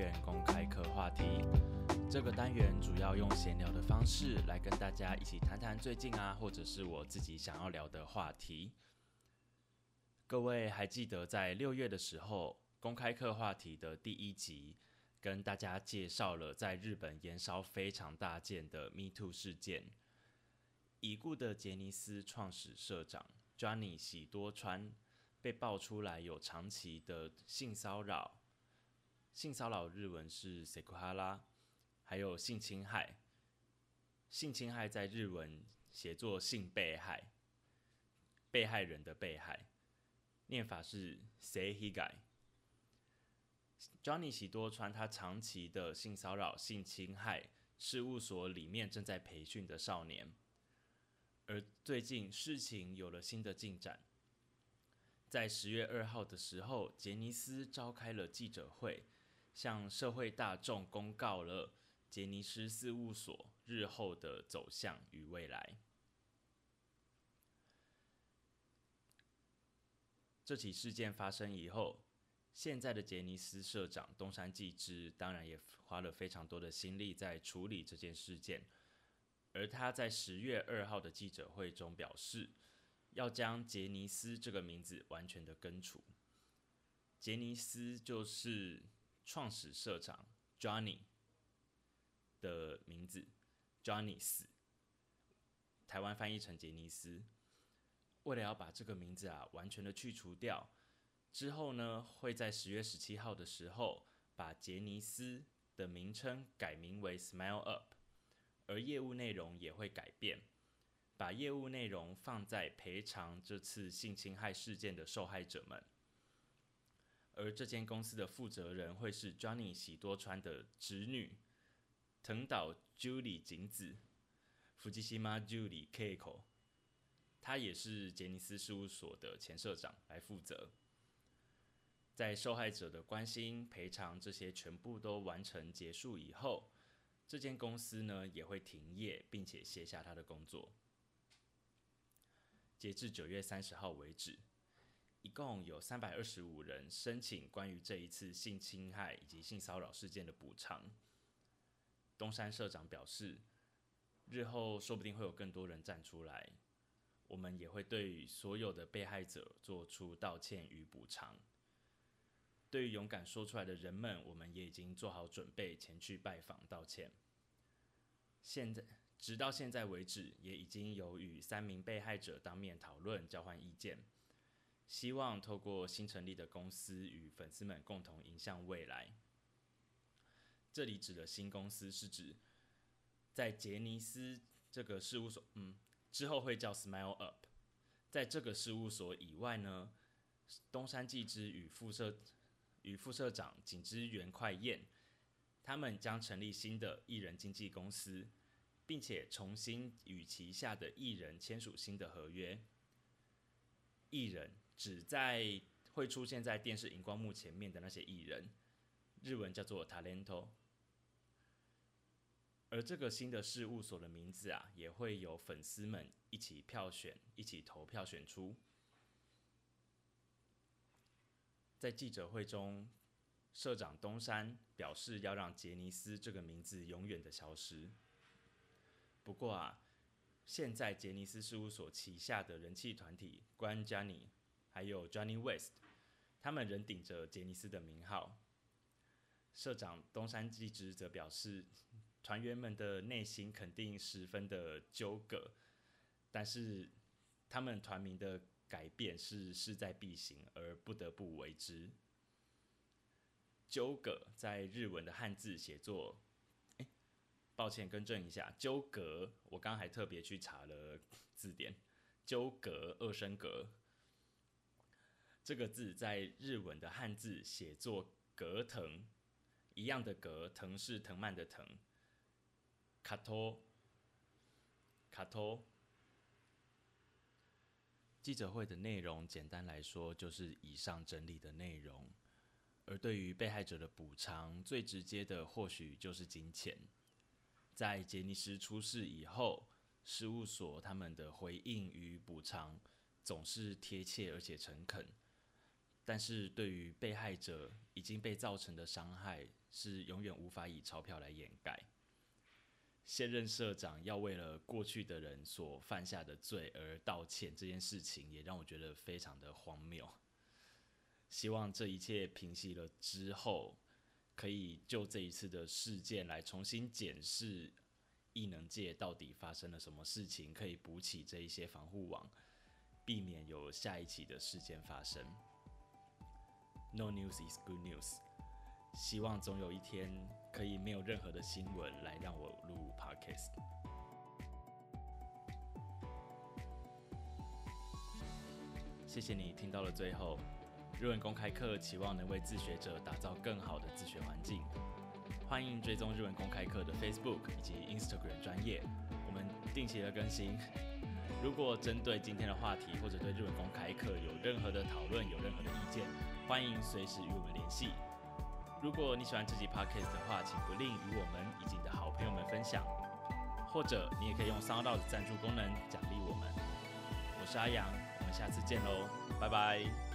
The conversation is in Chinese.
元公开课话题。这个单元主要用闲聊的方式来跟大家一起谈谈最近啊，或者是我自己想要聊的话题。各位还记得在六月的时候，公开课话题的第一集，跟大家介绍了在日本延烧非常大件的 Me Too 事件。已故的杰尼斯创始社长 Johnny 喜多川被爆出来有长期的性骚扰，性骚扰日文是 sekuhara，还有性侵害。性侵害在日文写作性被害，被害人的被害，念法是 say he guy。Johnny 喜多川他长期的性骚扰、性侵害事务所里面正在培训的少年。而最近事情有了新的进展，在十月二号的时候，杰尼斯召开了记者会，向社会大众公告了杰尼斯事务所日后的走向与未来。这起事件发生以后，现在的杰尼斯社长东山纪之当然也花了非常多的心力在处理这件事件。而他在十月二号的记者会中表示，要将杰尼斯这个名字完全的根除。杰尼斯就是创始社长 Johnny 的名字，Johnny 死，台湾翻译成杰尼斯。为了要把这个名字啊完全的去除掉，之后呢会在十月十七号的时候把杰尼斯的名称改名为 Smile Up。而业务内容也会改变，把业务内容放在赔偿这次性侵害事件的受害者们。而这间公司的负责人会是 Johnny 喜多川的侄女藤岛 Julie 景子，福吉西妈 Julie Keiko，她也是杰尼斯事务所的前社长来负责。在受害者的关心、赔偿这些全部都完成结束以后。这间公司呢也会停业，并且卸下他的工作。截至九月三十号为止，一共有三百二十五人申请关于这一次性侵害以及性骚扰事件的补偿。东山社长表示，日后说不定会有更多人站出来，我们也会对所有的被害者做出道歉与补偿。对于勇敢说出来的人们，我们也已经做好准备前去拜访道歉。现在，直到现在为止，也已经有与三名被害者当面讨论、交换意见，希望透过新成立的公司与粉丝们共同迎向未来。这里指的新公司是指在杰尼斯这个事务所，嗯，之后会叫 Smile Up。在这个事务所以外呢，东山纪之与副社。与副社长景之原快彦，他们将成立新的艺人经纪公司，并且重新与旗下的艺人签署新的合约。艺人只在会出现在电视荧光幕前面的那些艺人，日文叫做 talento。而这个新的事务所的名字啊，也会由粉丝们一起票选，一起投票选出。在记者会中，社长东山表示要让杰尼斯这个名字永远的消失。不过啊，现在杰尼斯事务所旗下的人气团体关 Johnny 还有 Johnny West，他们仍顶着杰尼斯的名号。社长东山纪之则表示，团员们的内心肯定十分的纠葛，但是他们团名的。改变是势在必行，而不得不为之。纠葛在日文的汉字写作，哎，抱歉，更正一下，纠葛。我刚还特别去查了字典，纠葛二声格这个字在日文的汉字写作格藤，一样的格，藤是藤蔓的藤。卡托，卡托。记者会的内容，简单来说就是以上整理的内容。而对于被害者的补偿，最直接的或许就是金钱。在杰尼斯出事以后，事务所他们的回应与补偿总是贴切而且诚恳，但是对于被害者已经被造成的伤害，是永远无法以钞票来掩盖。现任社长要为了过去的人所犯下的罪而道歉，这件事情也让我觉得非常的荒谬。希望这一切平息了之后，可以就这一次的事件来重新检视异能界到底发生了什么事情，可以补起这一些防护网，避免有下一起的事件发生。No news is good news。希望总有一天可以没有任何的新闻来让我录 podcast。谢谢你听到了最后。日文公开课期望能为自学者打造更好的自学环境。欢迎追踪日文公开课的 Facebook 以及 Instagram 专业，我们定期的更新。如果针对今天的话题或者对日文公开课有任何的讨论，有任何的意见，欢迎随时与我们联系。如果你喜欢这集 podcast 的话，请不吝与我们以及你的好朋友们分享，或者你也可以用 Sound 的赞助功能奖励我们。我是阿阳，我们下次见喽，拜拜。